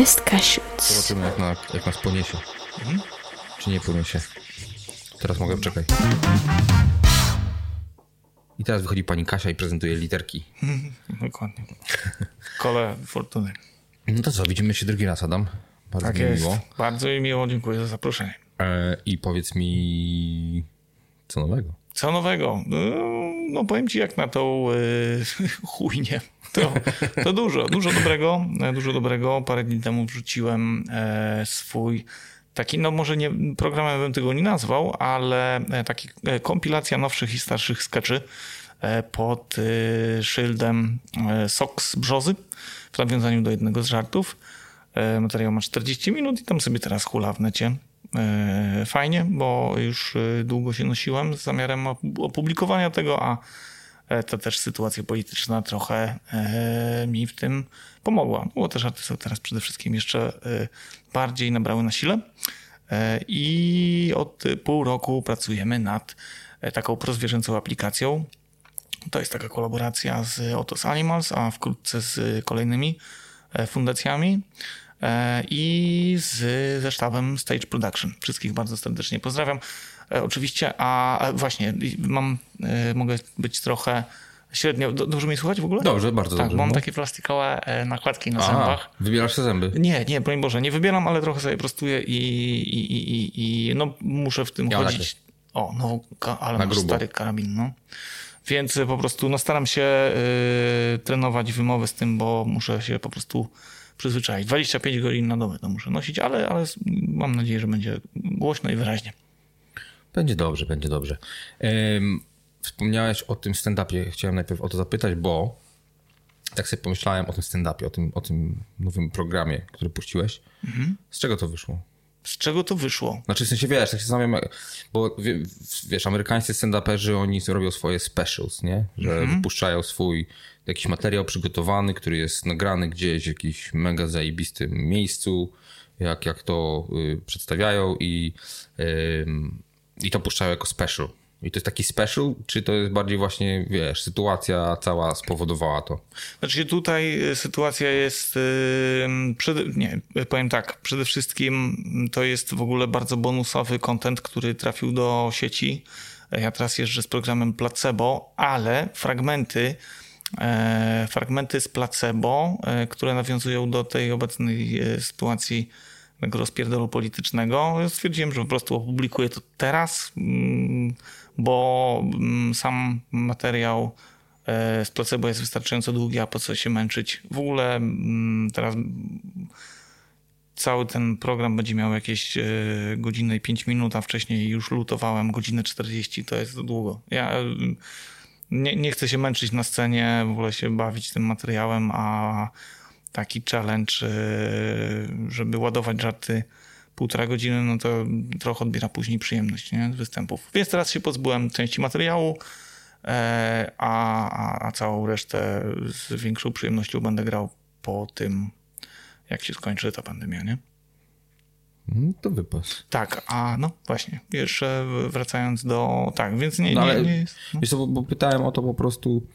Cheapest Cashews. Zobaczymy, jak, na, jak nas poniesie. Czy nie poniesie. Teraz mogę, czekaj. I teraz wychodzi pani Kasia i prezentuje literki. Dokładnie. Kole Fortuny. No to co, widzimy się drugi raz, Adam. Bardzo Tak mi jest. miło. Bardzo mi miło, dziękuję za zaproszenie. E, I powiedz mi, co nowego? Co nowego? No, No powiem ci jak na tą yy, chujnię. To, to dużo, dużo dobrego, dużo dobrego. Parę dni temu wrzuciłem e, swój taki, no może nie programem bym tego nie nazwał, ale e, taki e, kompilacja nowszych i starszych skeczy pod szyldem Sox Brzozy w nawiązaniu do jednego z żartów. Materiał ma 40 minut i tam sobie teraz hula w necie. Fajnie, bo już długo się nosiłem z zamiarem op- opublikowania tego, a e, ta też sytuacja polityczna trochę e, mi w tym pomogła. Bo te żarty są teraz przede wszystkim jeszcze e, bardziej nabrały na sile. I od pół roku pracujemy nad taką prozwierzęcą aplikacją. To jest taka kolaboracja z Otos Animals, a wkrótce z kolejnymi fundacjami i z, ze sztabem Stage Production. Wszystkich bardzo serdecznie pozdrawiam. E, Oczywiście, a właśnie mam, e, mogę być trochę średnio. do- Dobrze mnie słuchać w ogóle? Dobrze, bardzo tak, dobrze. Mam no. takie plastikowe e, nakładki na A, zębach. wybierasz te zęby. Nie, nie, broń Boże, nie wybieram, ale trochę sobie prostuję i, i, i, i, no, muszę w tym Ja chodzić. O, no, ale Na masz grubo. stary karabin, no. Więc po prostu no, staram się y, trenować wymowę z tym, bo muszę się po prostu przyzwyczaić. 25 godzin na dobę to muszę nosić, ale, ale mam nadzieję, że będzie głośno i wyraźnie. Będzie dobrze, będzie dobrze. Wspomniałeś o tym stand-upie. Chciałem najpierw o to zapytać, bo tak sobie pomyślałem o tym stand-upie, o tym, o tym nowym programie, który puściłeś. Mhm. Z czego to wyszło? Z czego to wyszło? Znaczy, w sensie, wiesz, tak się zastanawiam, bo wie- wiesz, amerykańscy stand-uperzy, oni robią swoje specials, nie? Że Mhm. wypuszczają swój jakiś materiał przygotowany, który jest nagrany gdzieś w jakimś mega zajebistym miejscu, jak, jak to y, przedstawiają i, ym, i to puszczają jako special. I to jest taki special, czy to jest bardziej właśnie, wiesz, sytuacja cała spowodowała to? Znaczy tutaj y, sytuacja jest, przede, nie, powiem tak, przede wszystkim to jest w ogóle bardzo bonusowy content, który trafił do sieci. Ja teraz jeżdżę z programem Placebo, ale fragmenty, e, fragmenty z Placebo, e, które nawiązują do tej obecnej e, sytuacji tego rozpierdolu politycznego, stwierdziłem, że po prostu opublikuję to teraz, mm, bo mm, sam materiał e, z placebo jest wystarczająco długi, a po co się męczyć. W ogóle mm, teraz cały ten program będzie miał jakieś e, godzinę i 5 minut, a wcześniej już lutowałem godzinę 40, to jest długo. Ja nie, nie chcę się męczyć na scenie, w ogóle się bawić tym materiałem, a taki challenge, e, żeby ładować żarty półtora godziny, no to trochę odbiera później przyjemność nie? z występów. Więc teraz się pozbyłem części materiału, e, a, a, a całą resztę z większą przyjemnością będę grał po tym, jak się skończy ta pandemia, nie? Mm, To wypas. Tak, a no właśnie, jeszcze wracając do... Tak, więc nie, No, nie, ale nie jest... No. Wiesz co, bo, bo pytałem o to po prostu,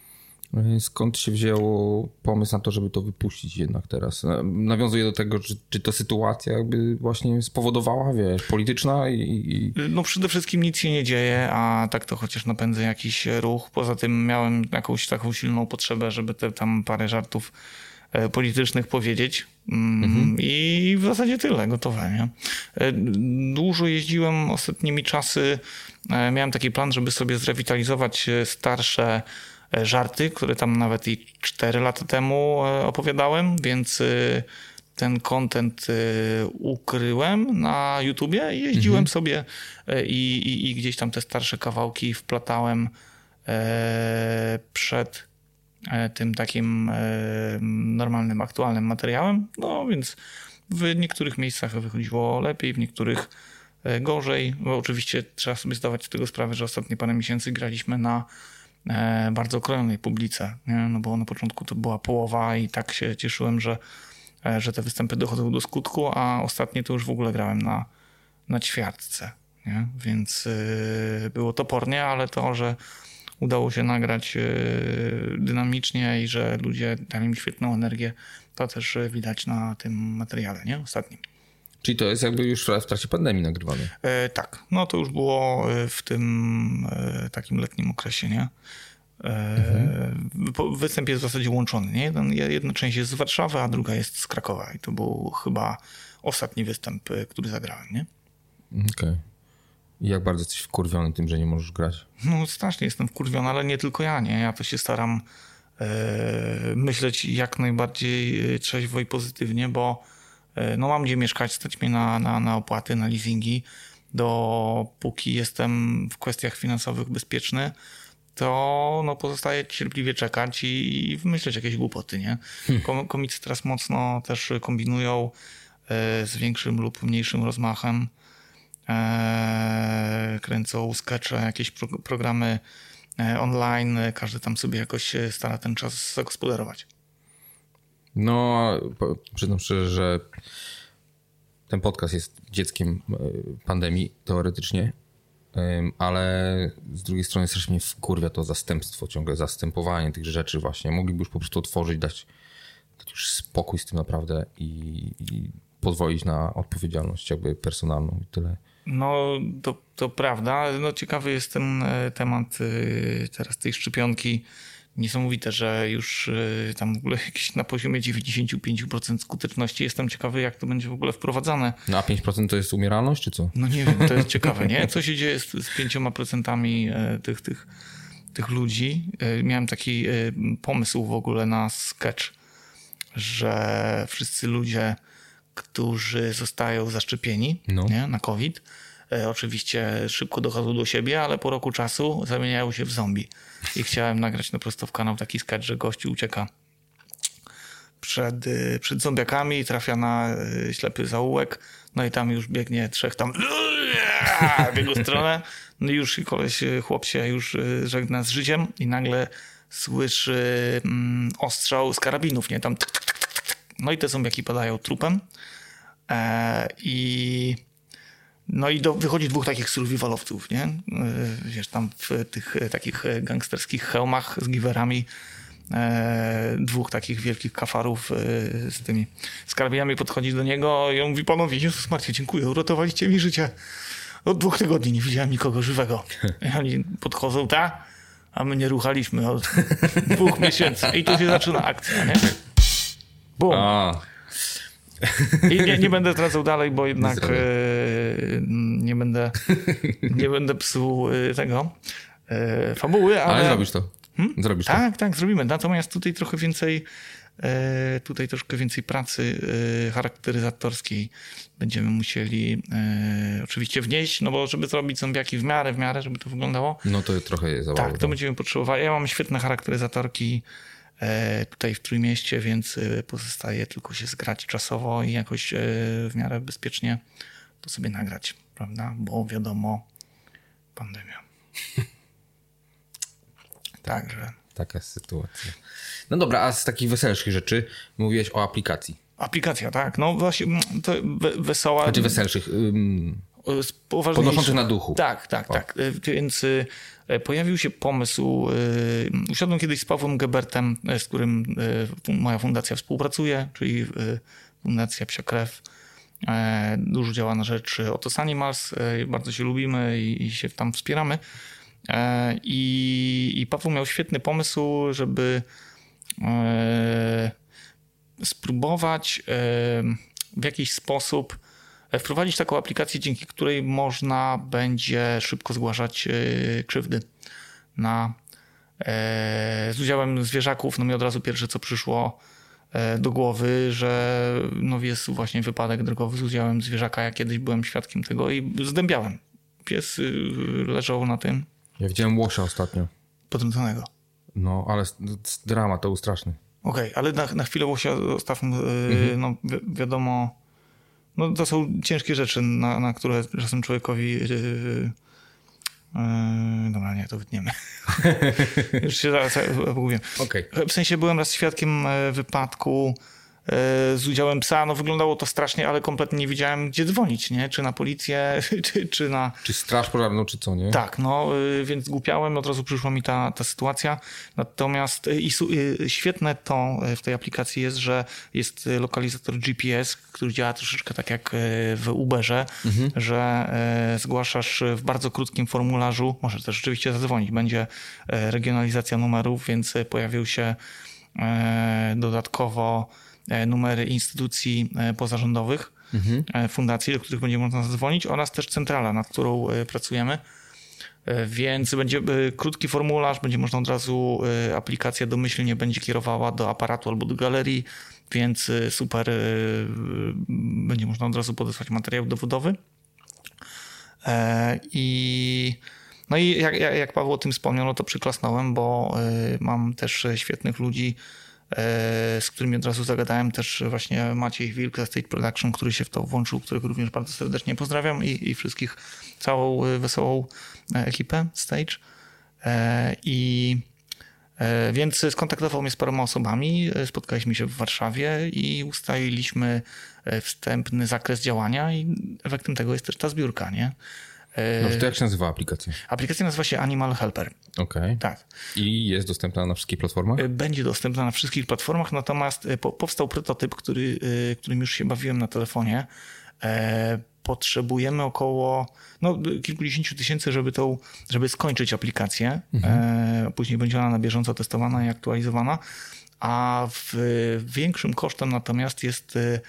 skąd się wzięło pomysł na to, żeby to wypuścić jednak teraz. E, Nawiązuję do tego, czy, czy to sytuacja jakby właśnie spowodowała, wiesz, polityczna i... i... No przede wszystkim nic się nie dzieje, a tak to chociaż napędzę jakiś ruch. Poza tym miałem jakąś taką silną potrzebę, żeby te tam parę żartów e, politycznych powiedzieć. Mm, I w zasadzie tyle, gotowe. Nie? E, Dużo jeździłem ostatnimi czasy. E, Miałem taki plan, żeby sobie zrewitalizować starsze żarty, które tam nawet i 4 lata temu e, opowiadałem, więc e, ten content e, ukryłem na YouTubie i jeździłem sobie e, i, i, i gdzieś tam te starsze kawałki wplatałem e, przed e, tym takim e, normalnym, aktualnym materiałem. No więc w niektórych miejscach wychodziło lepiej, w niektórych e, gorzej, bo oczywiście trzeba sobie zdawać z tego sprawę, że ostatnie parę miesięcy graliśmy na e, bardzo okrojonej publice, nie? no bo na początku to była połowa i tak się cieszyłem, że, e, że te występy dochodzą do skutku, a ostatnie to już w ogóle grałem na, na ćwiartce, nie? więc y, było topornie, ale to, że udało się nagrać dynamicznie i że ludzie dali mi świetną energię. To też widać na tym materiale, nie? Ostatnim. Czyli to jest jakby już w trakcie pandemii nagrywane? E, tak, no to już było w tym e, takim letnim okresie, nie? Mhm. Występ jest w zasadzie łączony. Nie? Jedna część jest z Warszawy, a druga jest z Krakowa. I to był chyba ostatni występ, e, który zagrałem. Nie? Okej. Okay. Jak bardzo jesteś wkurwiony tym, że nie możesz grać? No strasznie jestem wkurwiony, ale nie tylko ja. Nie? Ja to się staram e, myśleć jak najbardziej e, trzeźwo i pozytywnie, bo e, no mam gdzie mieszkać, stać mnie na, na, na opłaty, na leasingi. Dopóki jestem w kwestiach finansowych bezpieczny, to no, pozostaje cierpliwie czekać i wymyśleć jakieś głupoty, nie? Hmm. Komicy teraz mocno też kombinują e, z większym lub mniejszym rozmachem. E, kręcą skecze, jakieś pro, programy e, online, każdy tam sobie jakoś stara ten czas zagospodarować. No, przyznam szczerze, że ten podcast jest dzieckiem pandemii teoretycznie, ale z drugiej strony strasznie mnie wkurwia to zastępstwo, ciągle zastępowanie tych rzeczy właśnie. Mogliby już po prostu otworzyć, dać, dać już spokój z tym naprawdę i, i pozwolić na odpowiedzialność jakby personalną i tyle. No, to, to prawda. No, ciekawy jest ten e, temat e, teraz tej szczepionki niesamowite, że już y, tam w ogóle jakieś na poziomie 95% skuteczności. Jestem ciekawy, jak to będzie w ogóle wprowadzane. No a 5% to jest umieralność, czy co? No nie wiem, to jest ciekawe, nie? Co się dzieje z, z 5% e, tych, tych, tych ludzi? E, miałem taki e, pomysł w ogóle na sketch, że wszyscy ludzie, którzy zostają zaszczepieni no. nie, na COVID, oczywiście szybko dochodzą do siebie, ale po roku czasu zamieniają się w zombie. I chciałem nagrać na prosto w kanał taki sketch, że gościu ucieka przed, e, przed zombiakami, trafia na e, ślepy zaułek, no i tam już biegnie trzech tam w jego stronę. No i już koleś, chłop się już żegna z życiem i nagle słyszy mm, ostrzał z karabinów, nie? Tam no i te zombiaki padają trupem. E, I no i do, wychodzi dwóch takich survivalowców, nie? E, wiesz, tam w tych e, takich e, gangsterskich hełmach z giwerami e, dwóch takich wielkich kafarów e, z tymi skarbiami podchodzi do niego i on mówi, panowie, Jezus Maria, dziękuję, uratowaliście mi życie. Od dwóch tygodni nie widziałem nikogo żywego. I oni podchodzą, ta, a my nie ruchaliśmy od dwóch miesięcy. I tu się zaczyna akcja, nie? Bum. I nie, nie będę tracał dalej, bo jednak e, nie będę, nie będę psuł e, tego e, fabuły, ale... Ale zrobisz to. Hmm? Zrobisz tak, to. tak, zrobimy. Natomiast tutaj trochę więcej e, tutaj troszkę więcej pracy e, charakteryzatorskiej będziemy musieli e, oczywiście wnieść, no bo żeby zrobić zombiaki w miarę, w miarę, żeby to wyglądało. No to trochę jest zabawa. Tak, to będziemy potrzebowali. Ja mam świetne charakteryzatorki tutaj w Trójmieście, więc e, pozostaje tylko się zgrać czasowo i jakoś e, w miarę bezpiecznie to sobie nagrać, prawda? Bo wiadomo, pandemia. Także. Taka sytuacja. No dobra, a z takich weselszych rzeczy mówiłeś o aplikacji. Aplikacja, tak. No właśnie, to wesoła. Znaczy weselszych. Podnoszących na duchu. Tak, tak, o. tak. Więc E, pojawił się pomysł, e, usiadłem kiedyś z Pawłem Gebertem, e, z którym moja fundacja współpracuje, czyli Fundacja Psia Krew. Dużo działa na rzecz Otos Animals, bardzo się lubimy i się tam wspieramy. I, i Paweł miał świetny pomysł, żeby spróbować w jakiś sposób E, wprowadzić taką aplikację, dzięki której można będzie szybko zgłaszać e, krzywdy na, e, z udziałem zwierzaków. No mi od razu pierwsze, co przyszło do głowy, że no jest właśnie wypadek drogowy z udziałem zwierzaka. Ja kiedyś byłem świadkiem tego i zdębiałem. Pies leżał na tym. Ja widziałem łosia ostatnio. Potrąconego. No, ale drama to był straszny. Okej, okay, ale na, na chwilę łosia zostawmy, mhm. no wi wiadomo no, to są ciężkie rzeczy, na, na które czasem człowiekowi. Yy, yy, dobra, nie, to wytniemy. Już się zaraz pogubiłem. Okay. W sensie byłem raz świadkiem wypadku z udziałem psa. No wyglądało to strasznie, ale kompletnie nie wiedziałem, gdzie dzwonić, nie? Czy na policję, czy, czy na... Czy straż pożarną, czy co, nie? Tak, no więc głupiałem, od razu przyszła mi ta, ta sytuacja. Natomiast i, świetne to w tej aplikacji jest, że jest lokalizator GPS, który działa troszeczkę tak jak w Uberze, mhm. że zgłaszasz w bardzo krótkim formularzu, może też rzeczywiście zadzwonić, będzie regionalizacja numerów, więc pojawił się E, dodatkowo e, numery instytucji e, pozarządowych, mhm. fundacji, do których będzie można zadzwonić oraz też centrala, nad którą pracujemy. Więc będzie krótki formularz, będzie można od razu, aplikacja domyślnie będzie kierowała do aparatu albo do galerii, więc super, będzie można od razu podesłać materiał dowodowy. I no i jak, jak Paweł o tym wspomniał, no to przyklasnąłem, bo mam też świetnych ludzi, z którymi od razu zagadałem. Też właśnie Maciej Wilk ze State Production, który się w to włączył, którego również bardzo serdecznie pozdrawiam i, i wszystkich, całą y, wesołą e, ekipę Stage. E, I e, więc skontaktował mnie z paroma osobami, spotkaliśmy się w Warszawie i ustaliliśmy wstępny zakres działania i efektem tego jest też ta zbiórka, nie? No, to jak się nazywa aplikacja? Aplikacja nazywa się Animal Helper. Okej. Okay. Tak. I jest dostępna na wszystkich platformach? E, będzie dostępna na wszystkich platformach, natomiast e, powstał prototyp, który, e, którym już się bawiłem na telefonie. Potrzebujemy około no, kilkudziesięciu tysięcy, żeby, tą, żeby skończyć aplikację. Mhm. Później będzie ona na bieżąco testowana i aktualizowana. A w, większym kosztem natomiast jest E,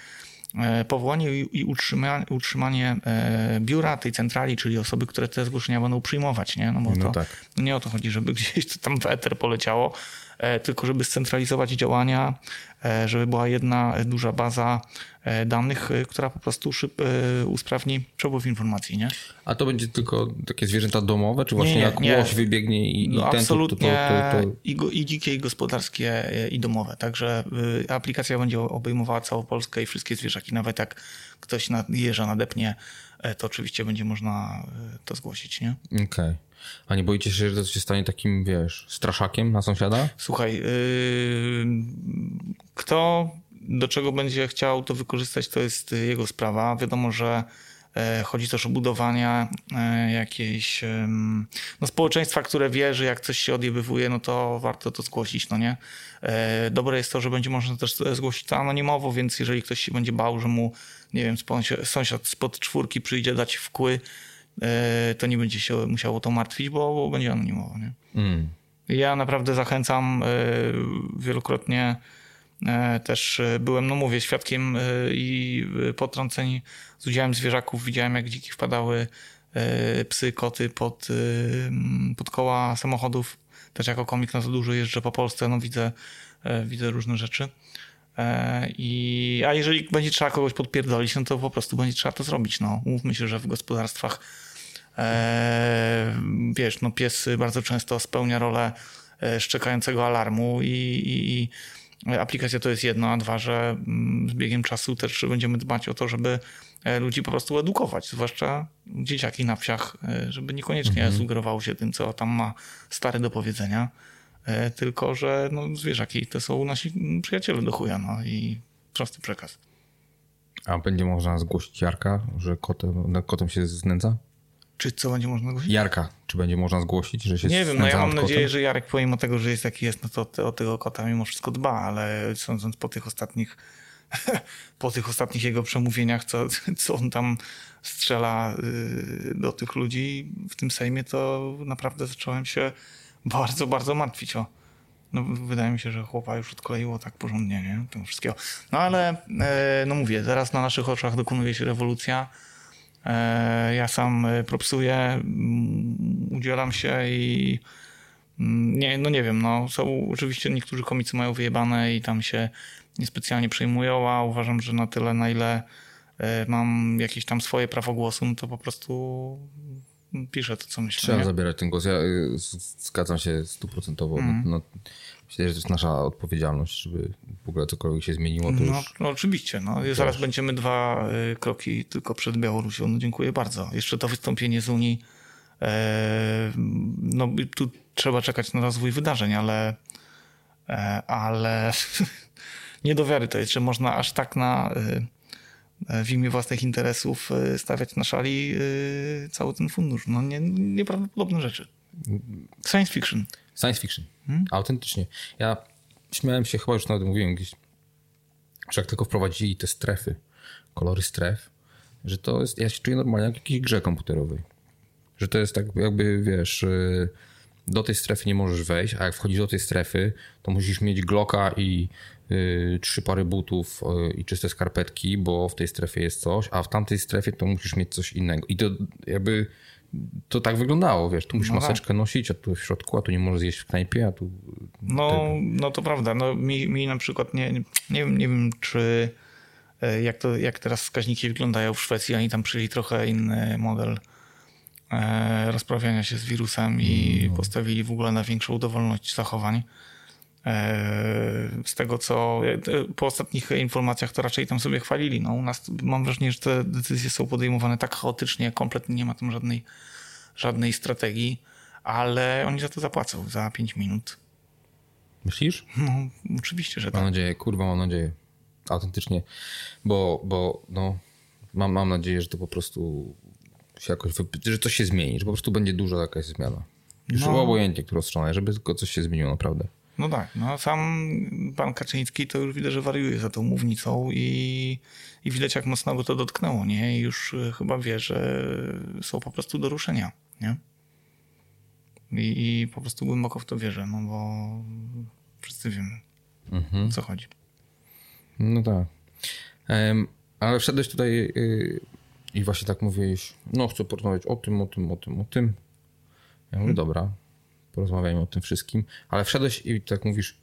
powołanie i utrzymanie, utrzymanie e, biura tej centrali, czyli osoby, które te zgłoszenia będą przyjmować, nie? No bo no to tak. nie o to chodzi, żeby gdzieś to tam w eter poleciało, E, tylko żeby scentralizować działania, e, żeby była jedna duża baza e, danych, która po prostu szyb, usprawni przepływ informacji, nie? A to będzie tylko takie zwierzęta domowe, czy właśnie nie, jak nie. łoś wybiegnie i, no, i ten, absolutnie to, to, to, I, go, i dzikie, i gospodarskie, i domowe. Także aplikacja będzie obejmowała całą Polskę i wszystkie zwierzaki, nawet jak ktoś na, jeża nadepnie, to oczywiście będzie można to zgłosić, nie? Okej. Okay. A nie boicie się, że to się stanie takim, wiesz, straszakiem na sąsiada? Słuchaj, yy, kto do czego będzie chciał to wykorzystać, to jest jego sprawa. Wiadomo, że e, Chodzi też o budowanie e, jakiejś no, społeczeństwa, które wie, że jak coś się odjebywuje, no to warto to zgłosić, no nie? E, dobre jest to, że będzie można też zgłosić to anonimowo, więc jeżeli ktoś się będzie bał, że mu, nie wiem, sąsiad spod czwórki przyjdzie dać wkły, to nie będzie się musiało to martwić, bo, bo będzie anonimowo. Nie? Mm. Ja naprawdę zachęcam e, wielokrotnie e, też byłem, no mówię, świadkiem i potrąceń z udziałem zwierzaków. Widziałem, jak dziki wpadały psy, koty pod, pod koła samochodów. Też jako komik na to dużo jeżdżę po Polsce, no widzę, widzę różne rzeczy. I, a jeżeli będzie trzeba kogoś podpierdolić, no to po prostu będzie trzeba to zrobić. No. Mówmy się, że w gospodarstwach E, wiesz, no pies bardzo często spełnia rolę e, szczekającego alarmu i, i, i aplikacja to jest jedno, a dwa, że mm, z biegiem czasu też będziemy dbać o to, żeby e, ludzi po prostu edukować, zwłaszcza dzieciaki na wsiach, żeby niekoniecznie mhm. sugerowało się tym, co tam ma stary do powiedzenia, tylko że no, zwierzaki to są nasi przyjaciele do chuja, no i prosty przekaz. A będzie można zgłosić Jarka, że kotem, kotem się znęca? Czy co będzie można zgłosić? Jarka, czy będzie można zgłosić, że się Nie wiem, no ja mam nadzieję, że Jarek pomimo tego, że jest jaki jest, no to o tego kota mimo wszystko dba, ale sądząc po tych ostatnich po tych ostatnich jego przemówieniach, co, co on tam strzela y, do tych ludzi w tym Sejmie, to naprawdę zacząłem się bardzo, bardzo martwić o. No, wydaje mi się, że chłopa już odkleiło tak porządnie, nie? Tego wszystkiego. No ale, e, no mówię, teraz na naszych oczach dokonuje się rewolucja ja sam e, propsuję, mm, udzielam się i mm, nie, no nie wiem, no są oczywiście niektórzy komicy mają wyjebane i tam się niespecjalnie przejmują, a uważam, że na tyle, na ile e, mam jakieś tam swoje prawo głosu, no to po prostu piszę to, co myślę. Trzeba nie? zabierać ten głos. Ja zgadzam się stuprocentowo. Mm. No, Myślę, że to jest nasza odpowiedzialność, żeby w ogóle cokolwiek się zmieniło. No, już... no oczywiście. No. Zaraz będziemy dwa y, kroki tylko przed Białorusią. No, dziękuję bardzo. Jeszcze to wystąpienie z Unii. E, no, tu trzeba czekać na rozwój wydarzeń, ale, e, ale nie do wiary to jest, że można aż tak na w imię własnych interesów stawiać na szali cały ten fundusz. No nie, nieprawdopodobne rzeczy. Science fiction. Science fiction. Hmm? Autentycznie. Ja śmiałem się, chyba już nawet mówiłem gdzieś, że jak tylko wprowadzili te strefy, kolory stref, że to jest, ja się czuję normalnie jak w jakiejś grze komputerowej. Że to jest tak jakby, wiesz, y, do tej strefy nie możesz wejść, a jak wchodzisz do tej strefy, to musisz mieć Glocka i y, trzy pary butów y, i czyste skarpetki, bo w tej strefie jest coś, a w tamtej strefie to musisz mieć coś innego. I to jakby to tak wyglądało, wiesz, tu musisz no tak. maseczkę nosić, a tu w środku, a tu nie możesz zjeść w knajpie, a tu... No, no to prawda, no mi, mi na przykład nie, nie, wiem, nie wiem, czy e, jak, to, jak teraz wskaźniki wyglądają w Szwecji, oni tam przyjęli trochę inny model e, rozprawiania się z wirusem i no. postawili w ogóle na większą dowolność zachowań. E, z tego co po ostatnich informacjach to raczej tam sobie chwalili. No, u nas mam wrażenie, że te decyzje są podejmowane tak chaotycznie, kompletnie nie ma tam żadnej, żadnej strategii, ale oni za to zapłacą za 5 minut. Myślisz? No, oczywiście, że tak. Mam nadzieję, kurwa, mam nadzieję. Autentycznie, bo, bo no, mam, mam nadzieję, że to po prostu się jakoś, że coś się zmieni, że po prostu będzie duża jakaś zmiana. Już no. obojętnie, którą stronę, żeby tylko coś się zmieniło naprawdę. No tak, no sam pan Kaczyński to już widać, że wariuje za tą mównicą i, i widać jak mocno go to dotknęło, nie? I już e, chyba wie, że są po prostu do ruszenia, nie? I, i po prostu głęboko w to wierzę, no bo wszyscy wiemy, mhm. o co chodzi. No tak. Um, ale wszedłeś tutaj yy, i właśnie tak mówiłeś, no chcę porozmawiać o tym, o tym, o tym, o tym. Ja mówię, hmm. dobra, porozmawiajmy o tym wszystkim, ale wszedłeś i tak mówisz,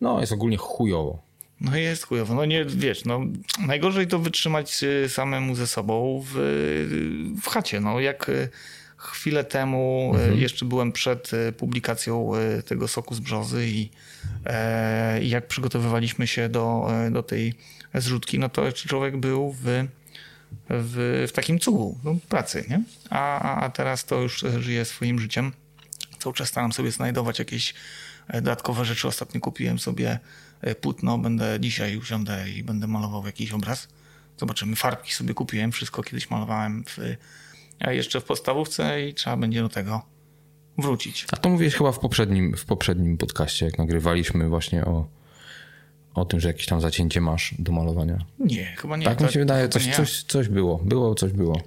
no jest ogólnie chujowo. No jest chujowo. No nie, wiesz, no najgorzej to wytrzymać y, samemu ze sobą w, w chacie. No jak y, chwilę temu, y, mhm. jeszcze byłem przed publikacją tego soku z brzozy i, e, i jak przygotowywaliśmy się do, do tej zrzutki, no to człowiek był w, w, w takim cugu no, pracy, nie? A, a teraz to już żyje swoim życiem cały czas staram sobie znajdować jakieś e, dodatkowe rzeczy. Ostatnio kupiłem sobie e, płótno, będę dzisiaj usiądę i będę malował jakiś obraz. Zobaczymy, farbki sobie kupiłem, wszystko kiedyś malowałem w, jeszcze w podstawówce i trzeba będzie do tego wrócić. A to mówiłeś chyba w poprzednim, w poprzednim podcaście, jak nagrywaliśmy właśnie o, o tym, że jakieś tam zacięcie masz do malowania. Nie, chyba nie. Tak, tak mi się wydaje, coś, coś, coś było. Było, coś było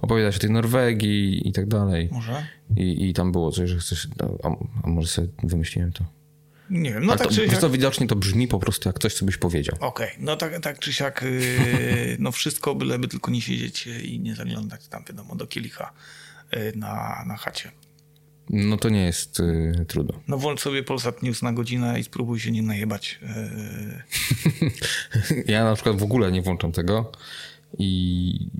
opowiadać o tej Norwegii i tak dalej. Może? I, i tam było coś, że chcesz, a, a może sobie wymyśliłem to. Nie wiem, no Ale tak to, czy siak... widocznie to brzmi po prostu jak coś, co byś powiedział. Okej, okay. no tak, tak czy siak, yy, no wszystko, byleby tylko nie siedzieć i nie zaglądać tam, wiadomo, do kielicha yy, na, na chacie. No to nie jest y, trudno. No włącz sobie Polsat News na godzinę i spróbuj się nie najebać. Y. ja na przykład w ogóle nie włączam tego i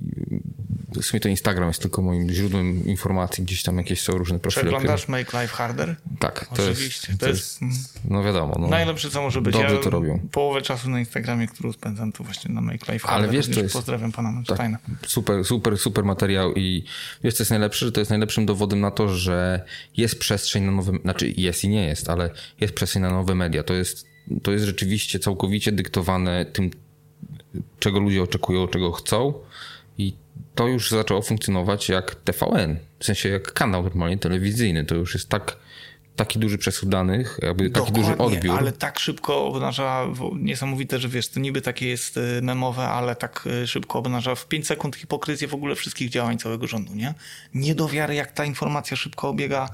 w sumie to Instagram jest tylko moim źródłem informacji, gdzieś tam jakieś są różne profile. Przeglądasz które... Make Life Harder? Tak, to Oczywiście. Jest, to, to jest, jest, no wiadomo. No, najlepsze co może być. Dobrze ja to robią. Połowę czasu na Instagramie, którą spędzam, to właśnie na Make Life Harder. Ale wiesz, to jest... Pozdrawiam pana Mansteina. Tak, super, super, super materiał i wiesz, co jest najlepsze? Że to jest najlepszym dowodem na to, że jest przestrzeń na nowe, znaczy jest i nie jest, ale jest przestrzeń na nowe media. To jest, to jest rzeczywiście całkowicie dyktowane tym, czego ludzie oczekują, czego chcą i to już zaczęło funkcjonować jak TVN, w sensie jak kanał normalnie telewizyjny. To już jest tak taki duży przesył danych, jakby taki duży odbiór. ale tak szybko obnaża, niesamowite, że wiesz, to niby takie jest y, memowe, ale tak y, szybko obnaża w 5 sekund hipokryzję w ogóle wszystkich działań całego rządu, nie? Nie do wiary, jak ta informacja szybko obiega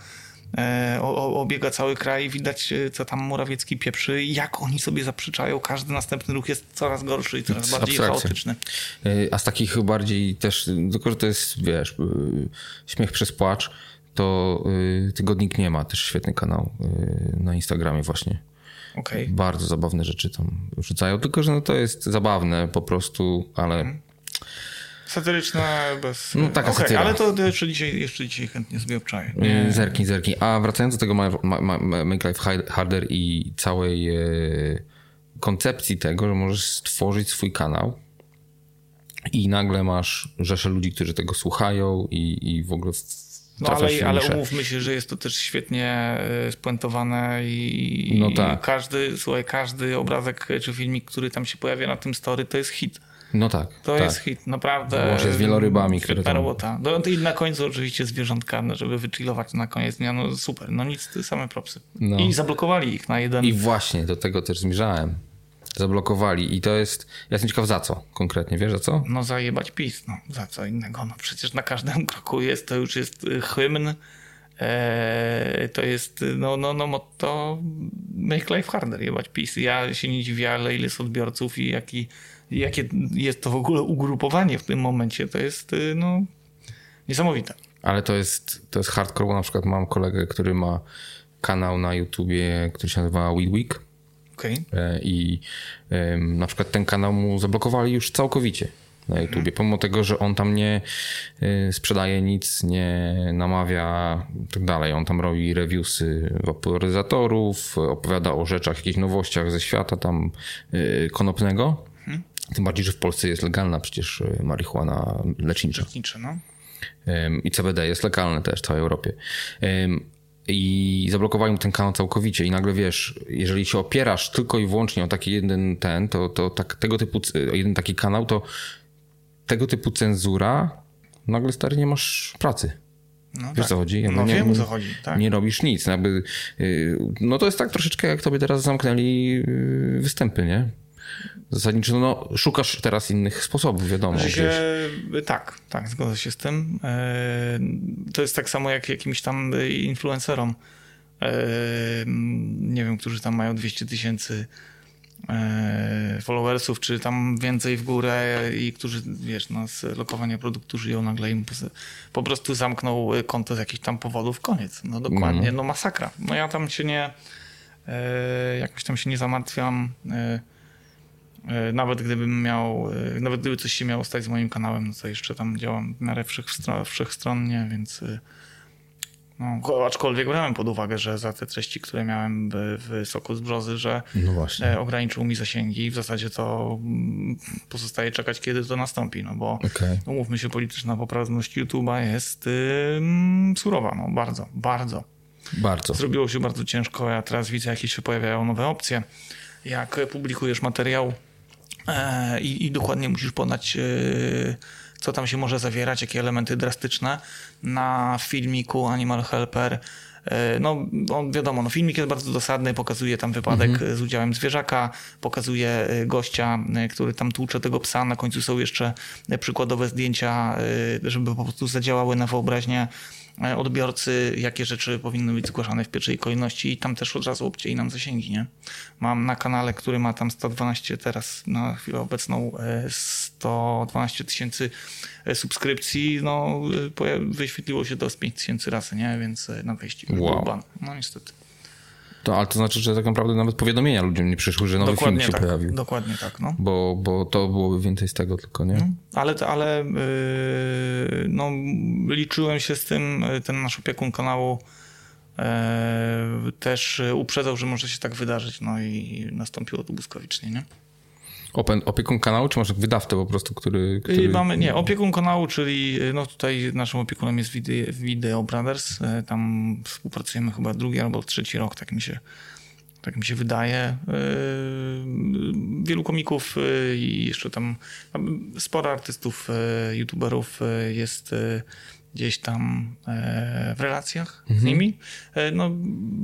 E, obiega cały kraj, widać e, co tam Morawiecki pieprzy, jak oni sobie zaprzeczają, każdy następny ruch jest coraz gorszy i coraz bardziej Abstrakcja. chaotyczny. E, a z takich bardziej też, tylko że to jest, wiesz, śmiech przez płacz, to Tygodnik nie ma też świetny kanał na Instagramie właśnie. Okay. Bardzo zabawne rzeczy tam wrzucają, tylko że no to jest zabawne po prostu, ale... Hmm Satyryczna, bez... No taka okay, Ale to jeszcze dzisiaj, jeszcze dzisiaj chętnie sobie obczaję. Nie. Zerki, zerki. A wracając do tego Make Life Harder i całej e, koncepcji tego, że możesz stworzyć swój kanał i nagle masz rzeszę ludzi, którzy tego słuchają i, i w ogóle No ale, ale umówmy się, że jest to też świetnie e, spuentowane i, no tak. każdy, słuchaj, każdy obrazek czy filmik, który tam się pojawia na tym story, to jest hit. No tak. To tak. jest hit, naprawdę. Może z wielorybami, które tam... No i na końcu oczywiście zwierzątka, no, żeby wychillować na koniec dnia, no super, no nic, same propsy. No. I zablokowali ich na jeden... I właśnie, do tego też zmierzałem. Zablokowali i to jest, ja jestem ciekaw za co konkretnie, wiesz za co? No zajebać PiS, no za co innego, no przecież na każdym kroku jest, to już jest y, hymn, Eee, to jest no, no, no motto make life harder, jebać PiS. Ja się nie dziwię, ale ile jest odbiorców i jaki jakie jest to w ogóle ugrupowanie w tym momencie, to jest y, no, niesamowite. Ale to jest, to jest hardcore, bo na przykład mam kolegę, który ma kanał na YouTubie, który się nazywa Week. Okay. E, I na przykład ten kanał mu zablokowali już całkowicie na YouTubie, mhm. pomimo tego, że on tam nie y, sprzedaje nic, nie namawia tak dalej. On tam robi reviewsy waporyzatorów, opowiada o rzeczach, jakichś nowościach ze świata tam y, konopnego. Tym bardziej, że w Polsce jest legalna przecież e, marihuana lecznicza. Lecznicza, no. I CBD jest legalne też w całej Europie. I zablokowali mu ten kanał całkowicie i nagle wiesz, jeżeli się opierasz tylko i wyłącznie o taki jeden ten, to, to tak, tego typu, jeden taki kanał, to tego typu cenzura, nagle stary nie masz pracy. No Wiesz tak. co chodzi? Jakby no nie, wiem o co chodzi, tak. Nie robisz nic. Jakby, y, no to jest tak troszeczkę jak tobie teraz zamknęli y, występy, nie? Zasadniczo no, szukasz teraz innych sposobów, wiadomo. Że się, tak, tak, zgodzę się z tym. E, to jest tak samo jak jakimś tam influencerom, e, nie wiem, którzy tam mają 200 tysięcy e, followersów, czy tam więcej w górę i którzy, wiesz, no, z lokowania produktu żyją, nagle im po prostu zamknął konto z jakichś tam powodów, koniec. No dokładnie, mm. no masakra. No ja tam się nie, jakoś tam się nie zamartwiam E, nawet gdybym miał, e, nawet gdyby coś się miało stać z moim kanałem, no to jeszcze tam działam w miarę wszechstronnie, więc e, no, aczkolwiek brałem pod uwagę, że za te treści, które miałem w, Soku z Brzozy, że no ograniczył mi zasięgi i w zasadzie to mm, pozostaje czekać, kiedy to nastąpi, no bo okay. umówmy się, polityczna poprawność YouTube'a jest surowa, no bardzo, bardzo. Bardzo. Zrobiło się bardzo ciężko, ja teraz widzę, jakie się pojawiają nowe opcje. Jak publikujesz materiał, E, i, i dokładnie musisz podać, e, co tam się może zawierać, jakie elementy drastyczne. Na filmiku Animal Helper e, no, on, wiadomo, no, filmik jest bardzo dosadny, pokazuje tam wypadek mhm. z udziałem zwierzaka, pokazuje gościa, który tam tłucze tego psa, na końcu są jeszcze przykładowe zdjęcia, żeby po prostu zadziałały na wyobraźnię E, odbiorcy, jakie rzeczy powinny być zgłaszane w pierwszej kolejności i tam też od razu obcięli nam zasięgi, nie? Mam na kanale, który ma tam 112 teraz na chwilę obecną 112 e, tysięcy e, subskrypcji, no wyświetliło się to z 5 tysięcy razy, nie? Więc na wejściu wow. ban. No niestety. To, ale to znaczy, że tak naprawdę nawet powiadomienia ludziom nie przyszły, że nowy dokładnie film się tak, pojawił. Dokładnie tak, no. Bo, bo to byłoby więcej z tego tylko, nie? Hmm. Ale, ale yy, no, liczyłem się z tym, ten nasz opiekun kanału yy, też uprzedzał, że może się tak wydarzyć, no i nastąpiło to błyskawicznie, nie? Open, opiekun kanału, czy może wydawcę po prostu, który, który... Mamy, nie, opiekun kanału, czyli no tutaj naszym opiekunem jest Video, Video Brothers. E, tam współpracujemy chyba drugi albo trzeci rok, tak mi się, tak mi się wydaje. E, wielu komików i jeszcze tam sporo artystów, youtuberów jest gdzieś tam w relacjach mhm. z nimi. No,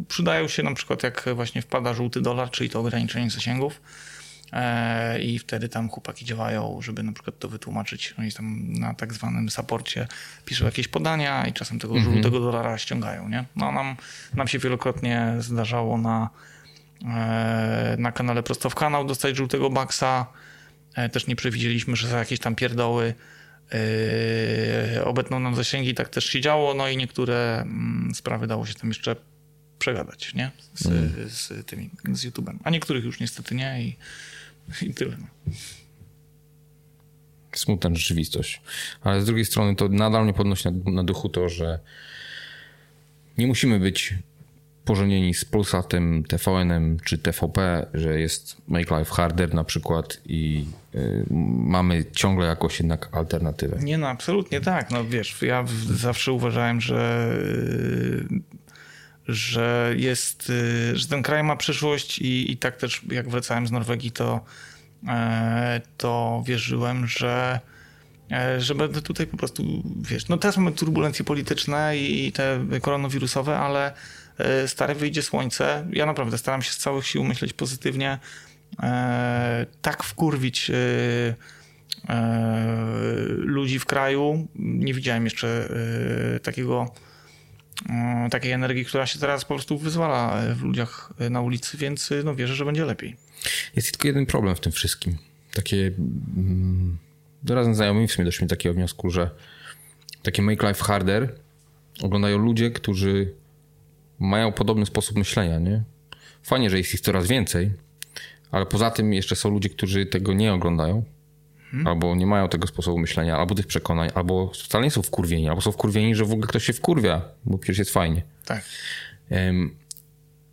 przydają się na przykład jak właśnie wpada żółty dolar, czyli to ograniczenie zasięgów i wtedy tam chłopaki działają, żeby na przykład to wytłumaczyć. Oni tam na tak zwanym saporcie piszą jakieś podania i czasem tego mhm. żółtego dolara ściągają, nie? No nam, nam się wielokrotnie zdarzało na, e, na kanale Prosto w kanał dostać żółtego baksa. E, też nie przewidzieliśmy, że za jakieś tam pierdoły obetną nam zasięgi, tak też się działo, no i niektóre mm, sprawy dało się tam jeszcze przegadać, nie? Z, mm. z tymi, z YouTube'em. A niektórych już niestety nie i i tyle. No. Smutna rzeczywistość. Ale z drugiej strony to nadal mnie podnosi na, na duchu to, że nie musimy być spożenieni z Polsatem, TVN-em czy TVP, że jest Make Life Harder na przykład i y, mamy ciągle jakąś jednak alternatywę. Nie no, absolutnie tak. No wiesz, ja zawsze uważałem, że że jest, że ten kraj ma przyszłość i, i tak też jak wracałem z Norwegii, to, e, to wierzyłem, że E, że będę tutaj po prostu, wiesz, no teraz mamy turbulencje polityczne i te koronawirusowe, ale e, stare wyjdzie słońce. Ja naprawdę staram się z całych sił myśleć pozytywnie, tak wkurwić ludzi w kraju. Nie widziałem jeszcze takiego, takiej energii, która się teraz po prostu wyzwala w ludziach na ulicy, więc no wierzę, że będzie lepiej. Jest tylko jeden problem w tym wszystkim. Takie... Mm razem z znajomymi w sumie doszliśmy do takiego wniosku, że takie Make Life Harder oglądają ludzie, którzy mają podobny sposób myślenia, nie? Fajnie, że jest ich coraz więcej, ale poza tym jeszcze są ludzie, którzy tego nie oglądają, hmm. albo nie mają tego sposobu myślenia, albo tych przekonań, albo wcale nie są wkurwieni, albo są wkurwieni, że w ogóle ktoś się wkurwia, bo przecież jest fajnie. Tak. Um,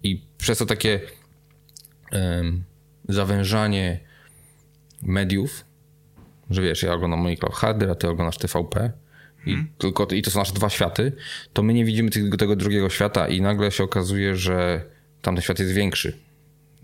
I przez to takie um, zawężanie mediów że wiesz, ja oglądam Monitor Harder, a ty oglądasz TVP i, hmm. tylko, i to są nasze dwa światy, to my nie widzimy tego, tego drugiego świata i nagle się okazuje, że tamten świat jest większy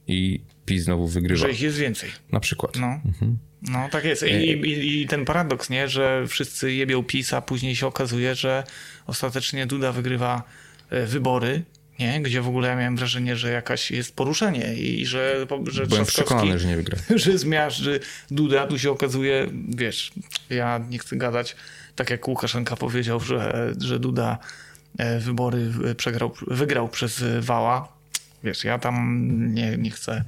i PiS znowu wygrywa. Że ich jest więcej. Na przykład. No, mhm. no tak jest. I, e- i, I, ten paradoks, nie, że wszyscy jebią PiS, a później się okazuje, że ostatecznie Duda wygrywa e, wybory nie? gdzie w ogóle ja miałem wrażenie, że jakaś jest poruszenie i że, że Byłem przekonany, że nie wygra. Że zmiażdży Duda, tu się okazuje, wiesz, ja nie chcę gadać, tak jak Łukaszenka powiedział, że, że Duda e, wybory przegrał, wygrał przez Wała. Wiesz, ja tam nie, nie chcę...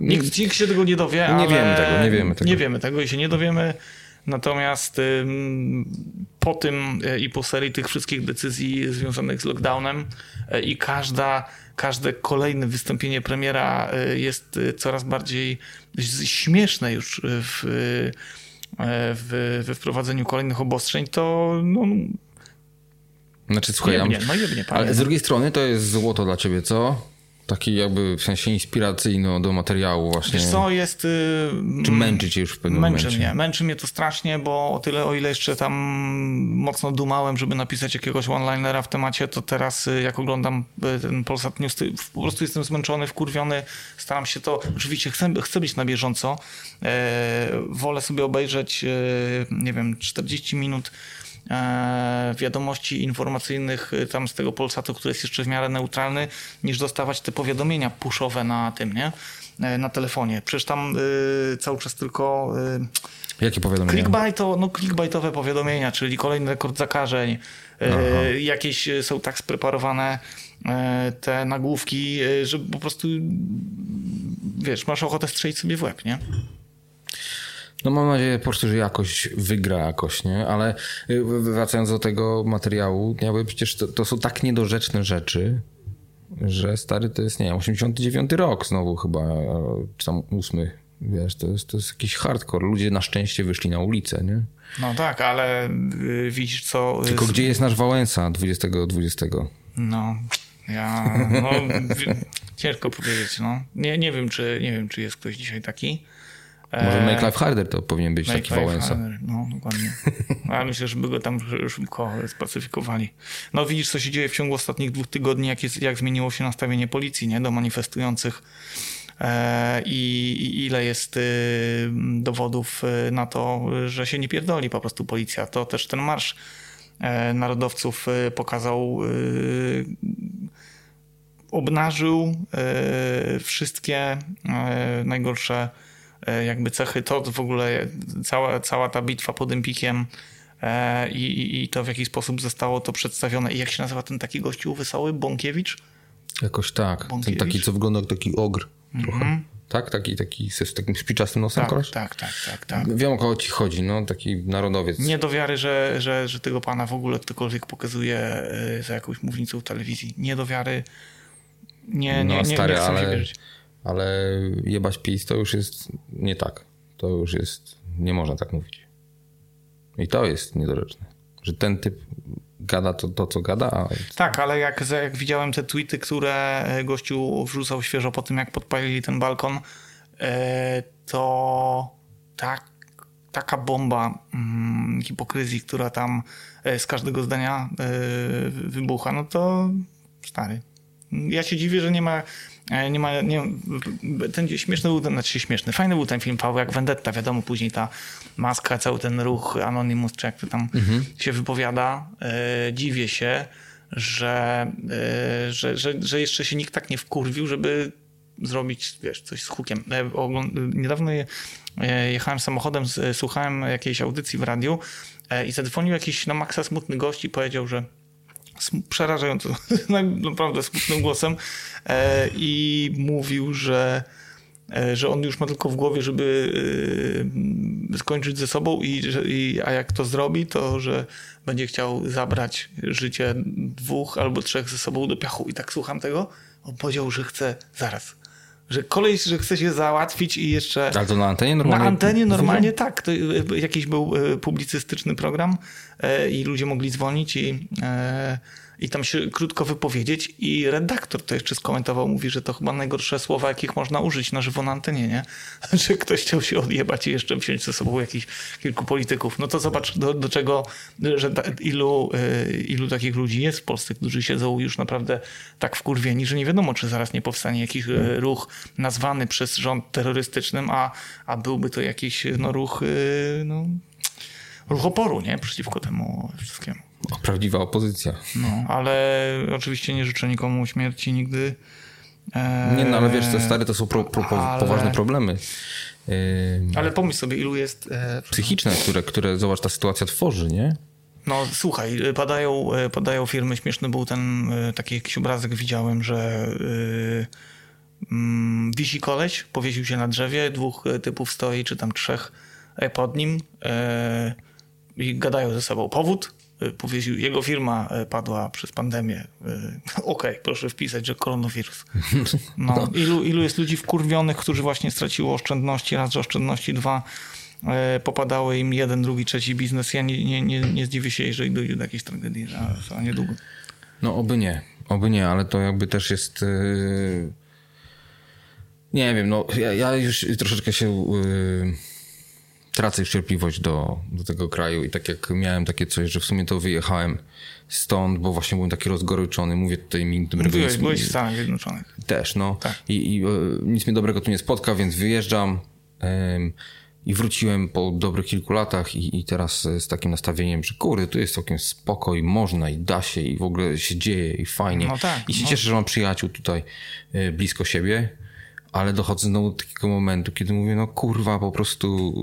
Nikt, nikt się tego nie dowie, Nie ale wiemy tego, nie wiemy tego. Nie wiemy tego i się nie dowiemy. Natomiast po tym e, i po serii tych wszystkich decyzji związanych z lockdownem e, i każda, każde kolejne wystąpienie premiera e, jest coraz bardziej śmieszne już w, w, we wprowadzeniu kolejnych obostrzeń, to no, znaczy, słuchaj, jebnie, no jebnie, ale z drugiej strony to jest złoto dla ciebie, co? Taki jakby w sensie inspiracyjny do materiału właśnie. Wiesz co, jest... Yy, Czy męczy cię już w pewnym męczy momencie? Mnie. Męczy mnie to strasznie, bo o tyle, o ile jeszcze tam mocno dumałem, żeby napisać jakiegoś one-linera w temacie, to teraz y, jak oglądam y, ten Polsat News, po prostu jestem zmęczony, wkurwiony, staram się to... Oczywiście chcę, chcę być na bieżąco. E, wolę sobie obejrzeć, nie wiem, 40 minut wiadomości informacyjnych y, tam z tego Polsatu, który jest jeszcze w miarę neutralny, niż dostawać te powiadomienia puszowe na tym, nie? E, na telefonie. Przecież tam y, cały czas tylko... Y, Jakie powiadomienia? Clickbaito, no clickbaitowe powiadomienia, czyli kolejny rekord zakażeń. Y, jakieś są tak spreparowane te nagłówki, że po prostu wiesz, masz ochotę strzelić sobie w łeb, nie? No mam nadzieję po prostu, że jakoś wygra jakoś, nie? Ale y, wracając do tego materiału, jakby przecież to, to są tak niedorzeczne rzeczy, że stary to jest, nie wiem, 89 rok znowu chyba, czy tam 8, wiesz, to jest, to jest jakiś hardcore. Ludzie na szczęście wyszli na ulicę, nie? No tak, ale y, widzisz co... Tylko gdzie jest nasz Wałęsa 2020? 20? No, ja... No, ciężko powiedzieć, no. Nie, nie, wiem, czy, nie wiem, czy jest ktoś dzisiaj taki. Może Make Life Harder to powinien być Make taki Wałęsa. No, dokładnie. Ale myślę, że by go tam szybko spacyfikowali. No widzisz, co się dzieje w ciągu ostatnich dwóch tygodni, jak, jest, jak zmieniło się nastawienie policji nie? do manifestujących e, i, i ile jest y, dowodów y, na to, że się nie pierdoli po prostu policja. To też ten marsz e, narodowców y, pokazał obnażył wszystkie najgorsze E, jakby cechy, to w ogóle cała, cała ta bitwa pod Empikiem e, i, i to w jaki sposób zostało to przedstawione. I jak się nazywa ten taki gościu wesoły? Bąkiewicz? Jakoś tak. Bąkiewicz? Ten taki, co wygląda jak taki ogr trochę. Mm -hmm. Tak? Taki, taki z takim szpiczastym nosem tak, koleś? Tak, tak, tak, tak. Wiem o kogo ci chodzi, no taki narodowiec. Nie do wiary, że, że, że tego pana w ogóle ktokolwiek pokazuje e, za jakąś mównicą telewizji. Nie do wiary. Nie, nie, no, nie, stary, nie chcę ale... się wierzyć ale jebać PiS to już jest nie tak. To już jest, nie można tak mówić. I to jest niedorzeczne. Że ten typ gada to, to co gada. A... Tak, ale jak, jak widziałem te tweety, które gościu wrzucał świeżo po tym, jak podpalili ten balkon, to tak, taka bomba mm, hipokryzji, która tam z każdego zdania wybucha, no to stary. Ja się dziwię, że nie ma E, nie ma, nie, ten śmieszny był znaczy śmieszny, fajny był ten film Paweł, jak Vendetta, wiadomo, później ta maska, cały ten ruch Anonymous, czy jak to tam mhm. się wypowiada, e, dziwię się, że, e, że, że, że jeszcze się nikt tak nie wkurwił, żeby zrobić, wiesz, coś z hukiem. E, niedawno e, jechałem samochodem, słuchałem jakiejś audycji w radiu e, i zadzwonił jakiś na maksa smutny gość i powiedział, że przerażająco, naprawdę smutnym głosem e, i mówił, że, e, że on już ma tylko w głowie, żeby e, skończyć ze sobą i, i a jak to zrobi, to że będzie chciał zabrać życie dwóch albo trzech ze sobą do piachu. I tak słucham tego. On powiedział, że chce zaraz że kolej, że chce się załatwić i jeszcze... Ale to na antenie normalnie? Na antenie normalnie tak. To jakiś był publicystyczny program i ludzie mogli dzwonić i i tam się krótko wypowiedzieć i redaktor to jeszcze skomentował, mówi, że to chyba najgorsze słowa, jakich można użyć na żywo na antenie, nie? Że ktoś chciał się odjebać i jeszcze wziąć ze sobą jakichś kilku polityków. No to zobacz do, do czego, że ilu, y, ilu takich ludzi jest w Polsce, którzy siedzą już naprawdę tak wkurwieni, że nie wiadomo, czy zaraz nie powstanie jakiś y, ruch nazwany przez rząd terrorystycznym, a, a byłby to jakiś no, ruch, y, no, ruch oporu, nie? Przeciwko temu wszystkiemu. Prawdziwa opozycja. No, ale oczywiście nie życzę nikomu śmierci nigdy. Eee, nie, no ale wiesz, te stare to są pro, pro, ale... poważne problemy. Eee, ale pomyśl sobie, ilu jest... E, psychiczne, które, które, zobacz, ta sytuacja tworzy, nie? No słuchaj, padają, e, padają firmy, śmieszny był ten, e, taki jakiś obrazek widziałem, że yy, wisi koleś, powiesił się na drzewie, dwóch typów stoi, czy tam trzech pod nim yy, i gadają ze sobą. Powód? Y, powiedział, jego firma y, padła przez pandemię. Y, okej, okay, proszę wpisać, że koronawirus. No, no. Ilu, ilu jest ludzi wkurwionych, którzy właśnie straciło oszczędności, raz, że oszczędności, dwa, popadały im jeden, drugi, trzeci biznes. Ja nie, nie, nie, nie zdziwię się, jeżeli dojdzie do jakiejś tragedii za, za niedługo. No oby nie, oby nie, ale to jakby też jest... Yy... Nie wiem, no ja, ja już troszeczkę się... Yy tracę już cierpliwość do, do tego kraju i tak jak miałem takie coś, że w sumie to wyjechałem stąd, bo właśnie byłem taki rozgoryczony, mówię tutaj mi dobrego... Byłeś, byłeś w Stanach Zjednoczonych. Też, no. Tak. I, I, e, nic mnie dobrego tu nie spotka, więc wyjeżdżam i wróciłem po dobrych kilku latach i, i teraz z takim nastawieniem, że kurde, tu jest całkiem spoko i można i da się i w ogóle się dzieje i fajnie. No tak, I się no. cieszę, że mam przyjaciół tutaj e, blisko siebie ale dochodzę znowu do takiego momentu, kiedy mówię, no kurwa, po prostu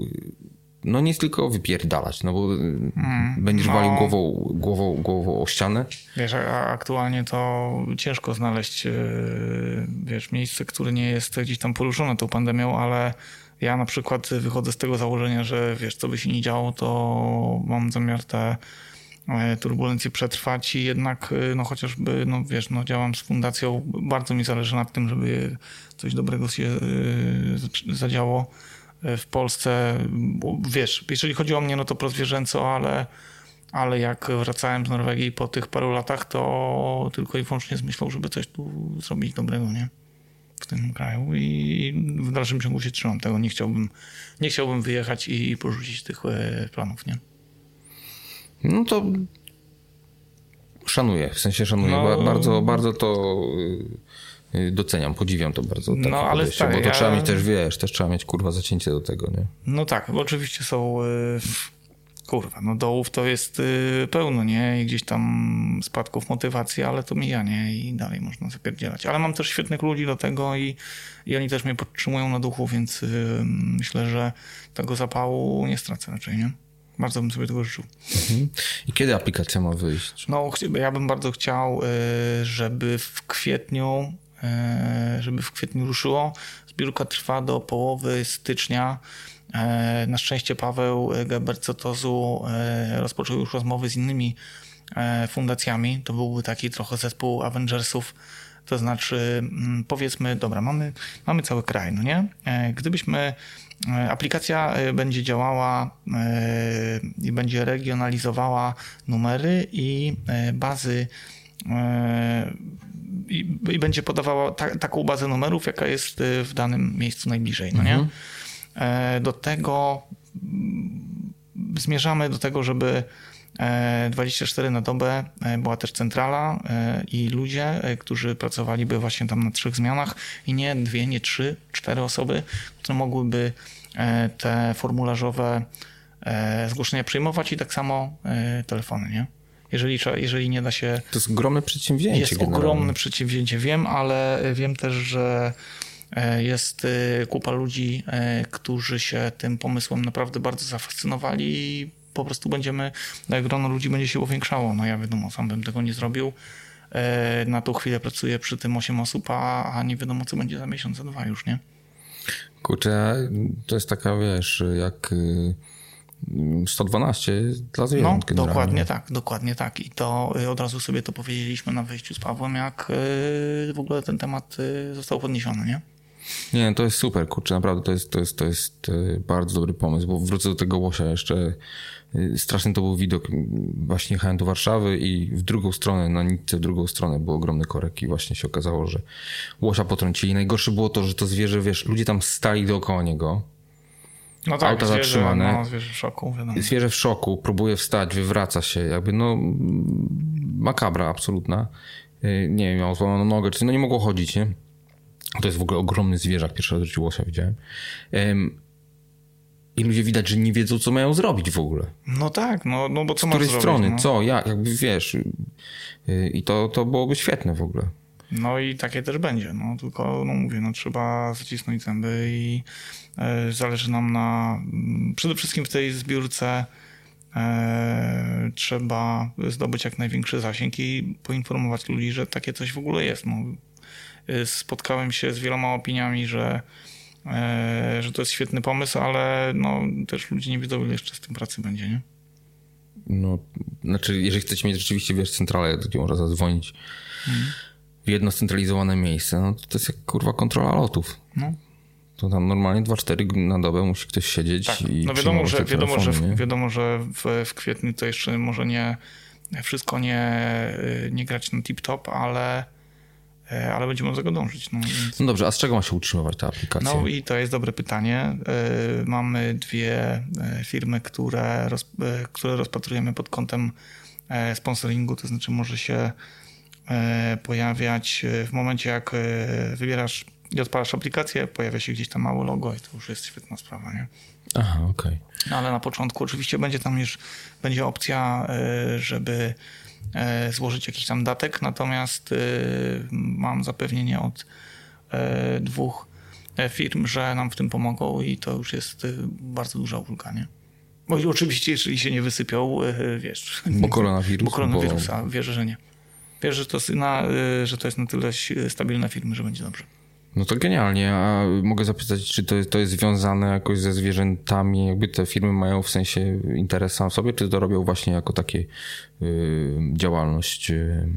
no nie tylko wypierdalać, no bo mm, będziesz no, walił głową, głową, głową o ścianę. Wiesz, aktualnie to ciężko znaleźć e, wiesz, miejsce, które nie jest gdzieś tam poruszone tą pandemią, ale ja na przykład wychodzę z tego założenia, że wiesz, co by się nie działo, to mam zamiar te e, turbulencje przetrwać i jednak e, no chociażby, no wiesz, no działam z fundacją, bardzo mi zależy na tym, żeby coś dobrego się zadziało w Polsce, wiesz, jeżeli chodzi o mnie, no to prozwierzęco, ale, ale jak wracałem z Norwegii po tych paru latach, to tylko i wyłącznie z myślą, żeby coś tu zrobić dobrego, nie? W tym kraju i w dalszym ciągu się trzymam tego. Nie chciałbym, nie chciałbym wyjechać i porzucić tych e, planów, nie? No to szanuję, w sensie szanuję. No, bardzo, bardzo to Y, doceniam, podziwiam to bardzo. No ale bo to ja... trzeba mieć też, wiesz, też trzeba mieć kurwa zacięcie do tego, nie? No tak, bo oczywiście są y, kurwa, no dołów to jest y, pełno, nie? I gdzieś tam spadków motywacji, ale to mija, nie? I dalej można zapierdzielać. Ale mam też świetnych ludzi do tego i, i oni też mnie podtrzymują na duchu, więc myślę, że tego zapału nie stracę raczej, nie? Bardzo bym sobie tego życzył. Mhm. I kiedy aplikacja ma wyjść? No, ja bym bardzo chciał, żeby w kwietniu żeby w kwietniu ruszyło. Zbiórka trwa do połowy stycznia. E, na szczęście Paweł Gebercotozu e, rozpoczął już rozmowy z innymi fundacjami. To byłby taki trochę zespół Avengersów. To znaczy, mm, powiedzmy, dobra, mamy, mamy cały kraj, no nie? Gdybyśmy Aplikacja będzie działała i będzie regionalizowała numery i bazy i, i będzie podawała ta, taką bazę numerów, jaka jest w danym miejscu najbliżej, no nie? Mhm. Do tego zmierzamy do tego, żeby 24 e, na dobę e, była też centrala e, i ludzie, którzy pracowaliby właśnie tam na trzech zmianach i nie dwie, nie trzy, cztery osoby, które mogłyby te formularzowe zgłoszenia przyjmować i tak samo telefony, nie? Jeżeli, jeżeli nie da się... To jest ogromne przedsięwzięcie. Jest generalnie. ogromne przedsięwzięcie, wiem, ale wiem też, że jest kupa ludzi, którzy się tym pomysłem naprawdę bardzo zafascynowali i po prostu będziemy, grono ludzi będzie się powiększało. No ja wiadomo, sam bym tego nie zrobił. E, na tą chwilę pracuję przy tym 8 osób, a, a nie wiadomo, co będzie za miesiąc, za dwa już, nie? Kurczę, to jest taka, wiesz, jak 112 y, dla zwierząt No, dokładnie tak, dokładnie tak. I to y, od razu sobie to powiedzieliśmy na wejściu z Pawłem, jak y, w ogóle ten temat został podniesiony, nie? Nie, to jest super, kurczę, naprawdę to jest, to jest, to jest bardzo dobry pomysł, bo wrócę do tego łosia jeszcze Y, straszny to był widok. Właśnie jechałem do Warszawy i w drugą stronę, na nitce w drugą stronę był ogromny korek i właśnie się okazało, że łosia potrącili. Najgorsze było to, że to zwierzę, wiesz, ludzie tam stali dookoła niego. No tak, auta zwierzę, zatrzymane. No, zwierzę w szoku, wiadomo. Zwierzę w szoku, próbuje wstać, wywraca się, jakby no makabra absolutna. Y, nie wiem, miał złamaną nogę, czy no nie mogło chodzić, nie? To jest w ogóle ogromny zwierzak, pierwszy raz w życiu łosia widziałem. I ludzie widać, że nie wiedzą, co mają zrobić w ogóle. No tak, no, no bo co Z której zrobić, strony, no? co, jak, jakby wiesz. Y, I to, to byłoby świetne w ogóle. No i takie też będzie, no tylko, no mówię, no trzeba zacisnąć zęby i e, zależy nam na, mm, przede wszystkim w tej zbiórce e, trzeba zdobyć jak największy zasięg i poinformować ludzi, że takie coś w ogóle jest. No, e, spotkałem się z wieloma opiniami, że E, że to jest świetny pomysł, ale no, też ludzie nie wiedzą, ile jeszcze z tym pracy będzie, nie? No, znaczy, jeżeli chcecie mieć rzeczywiście, wiesz, centralę, to można zadzwonić mhm. W jedno scentralizowane miejsce, no to, jest jak kurwa kontrola lotów. No. To tam normalnie 2-4 na dobę musi ktoś siedzieć tak. i No wiadomo, że, wiadomo, że, w, wiadomo, że w, w kwietniu to jeszcze może nie wszystko nie, nie grać na tip-top, ale E, ale będziemy do tego dążyć. No, więc... no, dobrze, a z czego ma się utrzymywać ta aplikacja? No i to jest dobre pytanie. E, mamy dwie firmy, które, roz, które rozpatrujemy pod kątem sponsoringu, to znaczy może się pojawiać w momencie, jak wybierasz i odpalasz aplikację, pojawia się gdzieś tam małe logo i to już jest świetna sprawa, nie? Aha, okej. Okay. No ale na początku oczywiście będzie tam już będzie opcja, żeby E, złożyć jakiś tam datek, natomiast e, mam zapewnienie od e, dwóch firm, że nam w tym pomogą i to już jest bardzo duża ulga, nie? Bo oczywiście, jeżeli się nie wysypią, wiesz... Bo koronawirus. Bo koronawirusa, bo... wierzę, że nie. Wierzę, że to, na, że to jest na tyle stabilna firma, że będzie dobrze. No to genialnie. A mogę zapytać, czy to, to jest związane jakoś ze zwierzętami? Jakby te firmy mają w sensie interes sam sobie, czy to robią właśnie jako takie y, działalność? Y,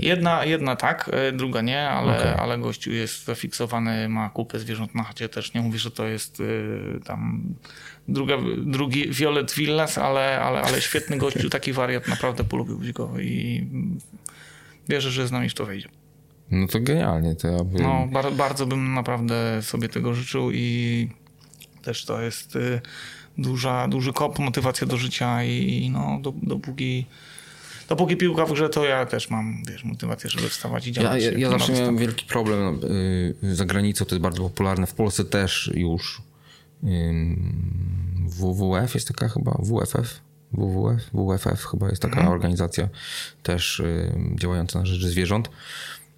Jedna, jedna tak, y, druga nie, ale, okay. ale gościu jest zafiksowany, ma kupę zwierząt na chacie też. Nie mówię, że to jest y, tam druga, drugi Violet Villas, ale, ale, ale świetny gościu, taki wariat, naprawdę polubiłbyś go i wierzę, że z nami w to wejdzie. No to genialnie. To ja bym... No, bar bardzo bym naprawdę sobie tego życzył i też to jest y, duża, duży kop, motywacja do życia i no, do, dopóki piłka w grze, to ja też mam, wiesz, motywację, żeby wstawać i działać. Ja, ja, ja zawsze miałem wielki problem y, za granicą, to jest bardzo popularne, w Polsce też już. WWF jest taka chyba, WFF? WWF? WFF chyba jest taka mhm. organizacja też działająca na rzecz zwierząt.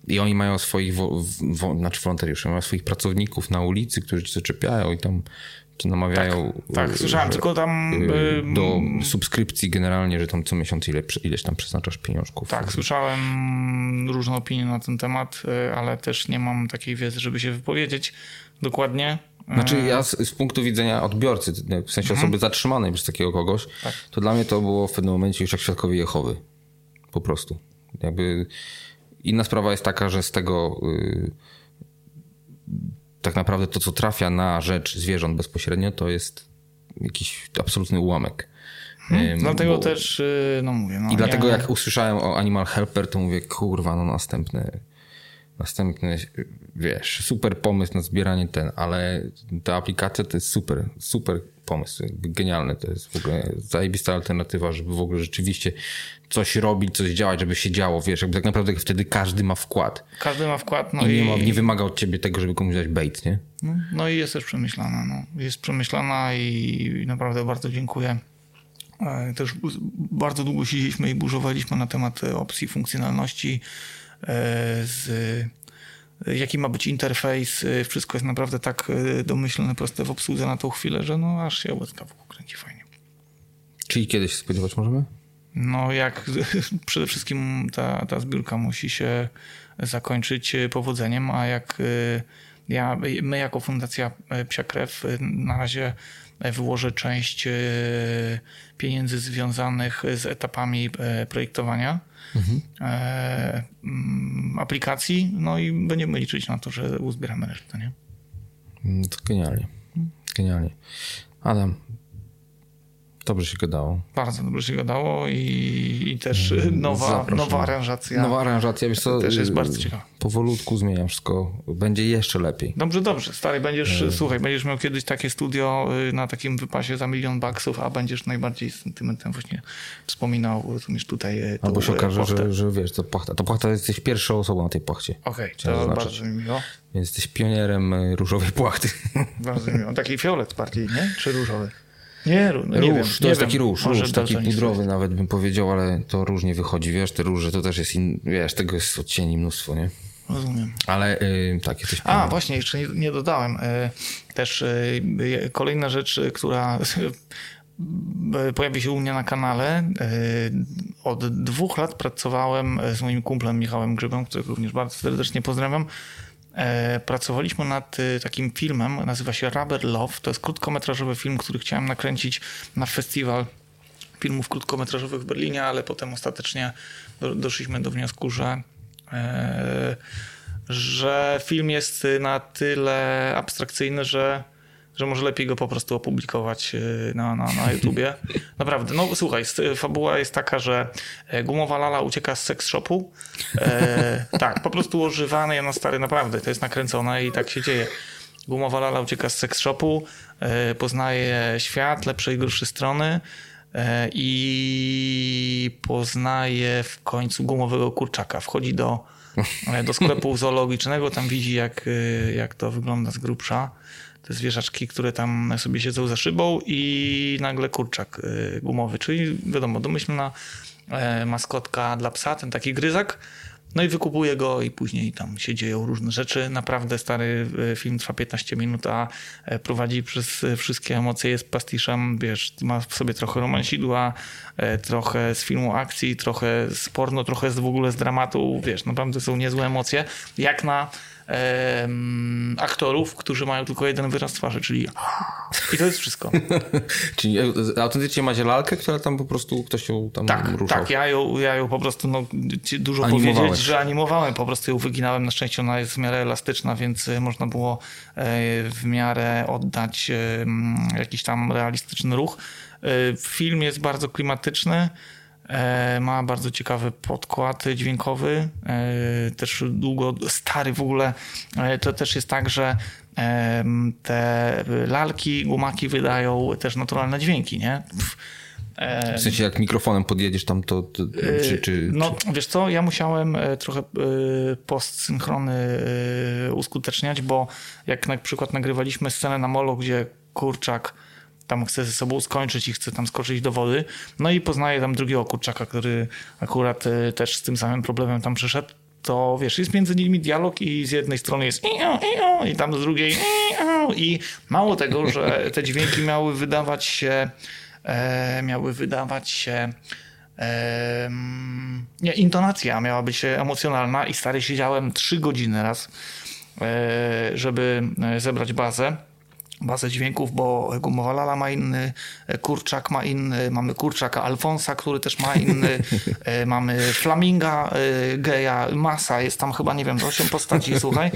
I oni mają swoich, wo, wo, znaczy wolontariuszy, mają swoich pracowników na ulicy, którzy się czepiają i tam czy namawiają. Tak, tak y, słyszałem, tylko tam. Y, do subskrypcji generalnie, że tam co miesiąc ile, ileś tam przeznaczasz pieniążków. Tak, słyszałem różne opinie na ten temat, y, ale też nie mam takiej wiedzy, żeby się wypowiedzieć dokładnie. Znaczy ja z, z punktu widzenia odbiorcy, w sensie mhm. osoby zatrzymanej przez takiego kogoś, tak. to dla mnie to było w pewnym momencie już jak świadkowie Jehowy. Po prostu. Jakby Inna sprawa jest taka, że z tego tak naprawdę to, co trafia na rzecz zwierząt bezpośrednio, to jest jakiś absolutny ułamek. Hmm, dlatego bo... też, y, no mówię. No, I dlatego jak usłyszałem o Animal Helper, to mówię, kurwa, no następny, następny, wiesz, super pomysł na zbieranie ten, ale ta aplikacja to jest super, super pomysł, genialny, to jest w ogóle zajebista alternatywa, żeby w ogóle rzeczywiście coś robić, coś działać, żeby się działo, wiesz, jakby tak naprawdę wtedy każdy ma wkład. Każdy ma wkład, no i... Nie, ma, nie wymaga od ciebie tego, żeby komuś dać bait, nie? No, no i jest też przemyślana, no. Jest przemyślana i naprawdę bardzo dziękuję. E, też bardzo długo siedzieliśmy i burzowaliśmy na temat opcji funkcjonalności e, z jaki ma być interfejs, wszystko jest naprawdę tak e, domyślne, proste w obsłudze na tą chwilę, że no aż się łezka wokół kręci fajnie. Czyli kiedyś spodziewać możemy? No jak przede wszystkim ta, ta zbiórka musi się zakończyć powodzeniem, a jak ja, my jako Fundacja Psia Krew na razie wyłożę część pieniędzy związanych z etapami projektowania mhm. E, mm, aplikacji, no i będziemy liczyć na to, że uzbieramy resztę. Nie? Mm, to genialnie. Genialnie. Adam, Dobrze się gadało. Bardzo dobrze się gadało i, i też mm, nowa, nowa aranżacja. Nowa aranżacja, wiesz co, też jest bardzo ciekawa. Powolutku zmieniam wszystko. Będzie jeszcze lepiej. Dobrze, dobrze. Stary, będziesz, e... słuchaj, będziesz miał kiedyś takie studio y, na takim wypasie za milion baksów, a będziesz najbardziej z sentymentem właśnie wspominał również tutaj. Y, Albo się okaże, że, że wiesz, to płachta. To płachta jesteś pierwszą osobą na tej płachcie. Okej, okay, to bardzo mi miło. Więc jesteś pionierem y, różowej płachty. Bardzo mi miło. Taki fiolet bardziej, nie? Czy różowy? Nie, no nie róż, wiem, to jest wiem. taki róż, róż taki pudrowy nawet bym powiedział, ale to różnie wychodzi, wiesz, te róże to też jest, in, wiesz, tego jest odcieni mnóstwo, nie? Rozumiem. Ale y, tak, jesteś A, właśnie, jeszcze nie, nie dodałem. Y, też y, y kolejna rzecz, która y, pojawi się u mnie na kanale. Y, od dwóch lat pracowałem z moim kumplem Michałem Grzybem, którego również bardzo serdecznie pozdrawiam, pracowaliśmy nad e, takim filmem, nazywa się Rubber Love. To jest krótkometrażowy film, który chciałem nakręcić na festiwal filmów krótkometrażowych w Berlinie, ale potem ostatecznie doszliśmy do wniosku, że, e, że film jest na tyle abstrakcyjny, że że może lepiej go po prostu opublikować y, na, na, na YouTubie. Naprawdę, no słuchaj, fabuła jest taka, że e, gumowa lala ucieka z seks shopu. E, tak, po prostu używany, ja na stary naprawdę, to jest nakręcone i tak się dzieje. Gumowa lala ucieka z seks shopu, e, poznaje świat, lepsze i gorsze strony e, i poznaje w końcu gumowego kurczaka. Wchodzi do, e, do sklepu zoologicznego, tam widzi jak, e, jak to wygląda z grubsza te zwierzaczki, które tam sobie siedzą za szybą i nagle kurczak y, gumowy, czyli wiadomo, domyślna e, maskotka dla psa, ten taki gryzak. No i wykupuje go i później tam się dzieją różne rzeczy. Naprawdę stary e, film trwa 15 minut, a e, prowadzi przez wszystkie emocje, jest pastiszem, wiesz, ma w sobie trochę romansidła, trochę z filmu akcji, trochę z porno, trochę z, w ogóle z dramatu, wiesz, naprawdę są niezłe emocje. Jak na aktorów, którzy mają tylko jeden wyraz twarzy, czyli i to jest wszystko. czyli e, autentycznie macie lalkę, która tam po prostu ktoś ją tam tak, ruszał? Tak, ja ją, ja ją po prostu, no, dużo powiedzieć, że animowałem, po prostu ją wyginałem, na szczęście ona jest w miarę elastyczna, więc e, można było e, w miarę oddać jakiś tam realistyczny ruch. Film jest bardzo klimatyczny, E, ma bardzo ciekawy podkład dźwiękowy, e, też długo stary w ogóle. E, to też jest tak, że te lalki, gumaki wydają też naturalne dźwięki, nie? W sensie jak mikrofonem podjedziesz tam, to, to czy, czy, No wiesz co, ja musiałem trochę postsynchrony uskuteczniać, bo jak na przykład nagrywaliśmy scenę na molo, gdzie kurczak tam chce ze sobą skończyć i chce tam skoczyć do wody. No i poznaje tam drugiego kurczaka, który akurat e, też z tym samym problemem tam przyszedł. To wiesz, jest między nimi dialog i z jednej strony jest i tam z drugiej i mało tego, że te dźwięki miały wydawać się e, miały wydawać się nie, intonacja miała być emocjonalna i stary siedziałem trzy godziny raz, e, żeby zebrać bazę bazę dźwięków, bo Gumowa Lala ma inny, Kurczak ma inny, mamy Kurczaka Alfonsa, który też ma inny, e, mamy Flaminga e, geja, masa, jest tam chyba, nie wiem, 8 postaci, słuchaj.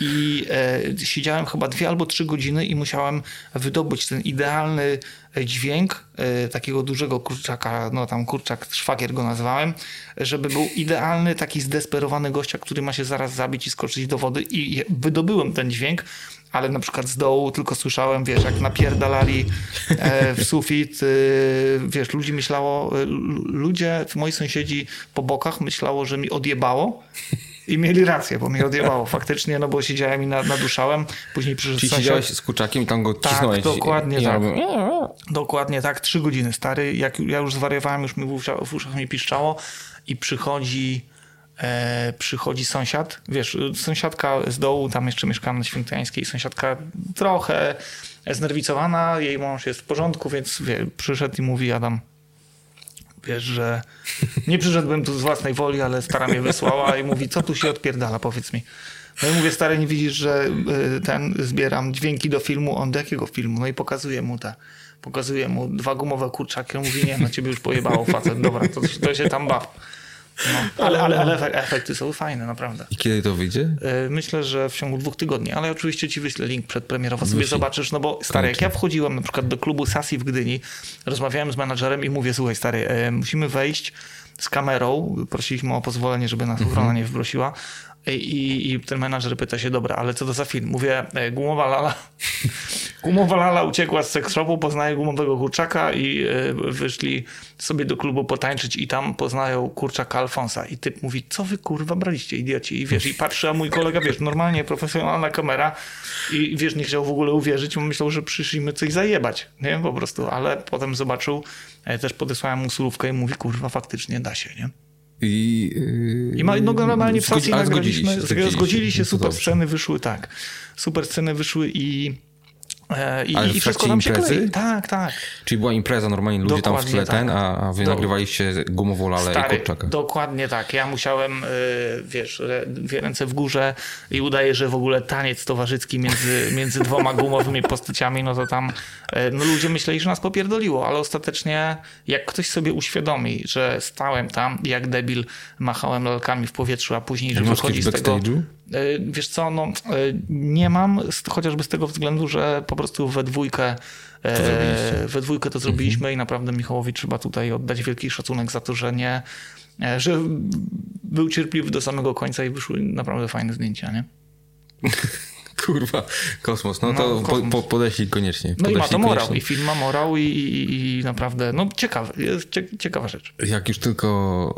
i e, siedziałem chyba dwie albo trzy godziny i musiałem wydobyć ten idealny dźwięk e, takiego dużego kurczaka, no tam kurczak, szwagier go nazwałem, żeby był idealny, taki zdesperowany gościa, który ma się zaraz zabić i skoczyć do wody i wydobyłem ten dźwięk, ale na przykład z dołu tylko słyszałem, wiesz, jak napierdalali e, w sufit, e, wiesz, ludzi myślało, ludzie, moi sąsiedzi po bokach myślało, że mi odjebało i mieli rację, bo mnie odjebało faktycznie, no bo siedziałem i naduszałem. Później przyszedł Czyli siedziałeś z kurczakiem i tam go tak, cisnąłeś. dokładnie i, tak. Dokładnie tak, trzy godziny stary. Jak ja już zwariowałem, już mi w uszach, w uszach mi piszczało i przychodzi e, przychodzi sąsiad, wiesz, sąsiadka z dołu, tam jeszcze mieszkam na Świętojańskiej, sąsiadka trochę znerwicowana, jej mąż jest w porządku, więc wie, przyszedł i mówi Adam, wiesz, że nie przyszedłbym tu z własnej woli, ale stara mnie wysłała i mówi, co tu się odpierdala, powiedz mi. No i mówię, stary, nie widzisz, że y, ten, zbieram dźwięki do filmu, on do jakiego filmu? No i pokazuję mu te, pokazuję mu dwa gumowe kurczaki, on mówi, nie, na ciebie już pojebało facet, dobra, to, to się tam baw. No, ale, ale, ale efekty są fajne, naprawdę. I kiedy to wyjdzie? E, myślę, że w ciągu dwóch tygodni, ale oczywiście ci wyślę link przedpremierowo, sobie zobaczysz, no bo stary, jak ja wchodziłem na przykład do klubu Sasi w Gdyni, rozmawiałem z menadżerem i mówię, słuchaj stary, e, musimy wejść z kamerą, prosiliśmy o pozwolenie, żeby nas ochrona mhm. nie wprosiła, i, I ten menadżer pyta się, dobra, ale co to za film? Mówię, e, gumowa lala. gumowa lala uciekła z seks shopu, poznaje gumowego kurczaka i e, wyszli sobie do klubu potańczyć i tam poznają kurczaka Alfonsa. I typ mówi, co wy kurwa braliście, idioci? I wiesz, i patrzy, a mój kolega, wiesz, normalnie profesjonalna kamera i wiesz, nie chciał w ogóle uwierzyć, myślał, że przyszliśmy coś zajebać, nie? Po prostu, ale potem zobaczył, e, też podesłałem mu surówkę i mówi, kurwa, faktycznie da się, nie? I, yy, I ma, no, normalnie w stacji nagraliśmy, zgodzili się, zgodzili się super sceny wyszły, tak. Super sceny wyszły i I, Ale i wszystko nam się imprezy? klei. Tak, tak. Czyli była impreza, normalnie ludzie dokładnie tam w tle tak. ten, a, a wy Do... nagrywaliście gumową lalę Stary, i kurczaka. Dokładnie tak. Ja musiałem, y, wiesz, dwie ręce w górze i udaje, że w ogóle taniec towarzyski między, między dwoma gumowymi postaciami, no to tam y, no ludzie myśleli, że nas popierdoliło, ale ostatecznie jak ktoś sobie uświadomi, że stałem tam jak debil, machałem lalkami w powietrzu, a później, że wychodzi z tego... E, wiesz co, no, e, nie mam, chociażby z tego względu, że po prostu we dwójkę e, we dwójkę to zrobiliśmy mhm. i naprawdę Michałowi trzeba tutaj oddać wielki szacunek za to, że nie, że był cierpliwy do samego końca i wyszły naprawdę fajne zdjęcia, nie? Kurwa, kosmos. No, no to kosmos. Po, podeślij koniecznie. No i ma to morał. Koniecznie. I film ma morał i, i, i naprawdę, no ciekawe, jest ciekawa rzecz. Jak już tylko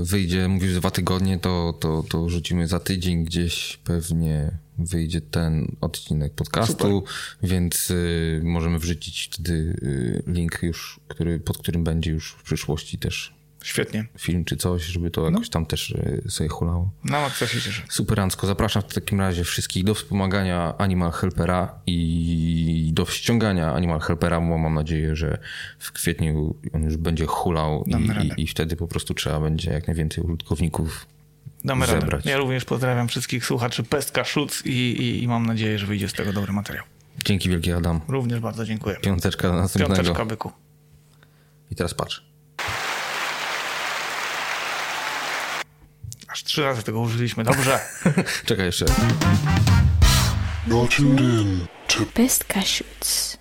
y, wyjdzie, mówisz dwa tygodnie, to, to, to rzucimy za tydzień gdzieś pewnie wyjdzie ten odcinek podcastu, Super. więc y, możemy wrzucić wtedy y, link już, który, pod którym będzie już w przyszłości też Świetnie. Film czy coś, żeby to jakoś no. tam też e, sobie hulało. No, co się cieszy. Superancko. Zapraszam w takim razie wszystkich do wspomagania Animal Helpera i do ściągania Animal Helpera, bo mam nadzieję, że w kwietniu on już będzie hulał i, i, i, wtedy po prostu trzeba będzie jak najwięcej użytkowników Damy zebrać. Radę. Ja również pozdrawiam wszystkich słuchaczy Pestka Szuc i, i, i mam nadzieję, że wyjdzie z tego dobry materiał. Dzięki wielkie Adam. Również bardzo dziękuję. Piąteczka następnego. Piąteczka byku. I teraz patrz. Aż trzy razy tego użyliśmy, dobrze. Czekaj jeszcze. Tuned in to Best Cashews.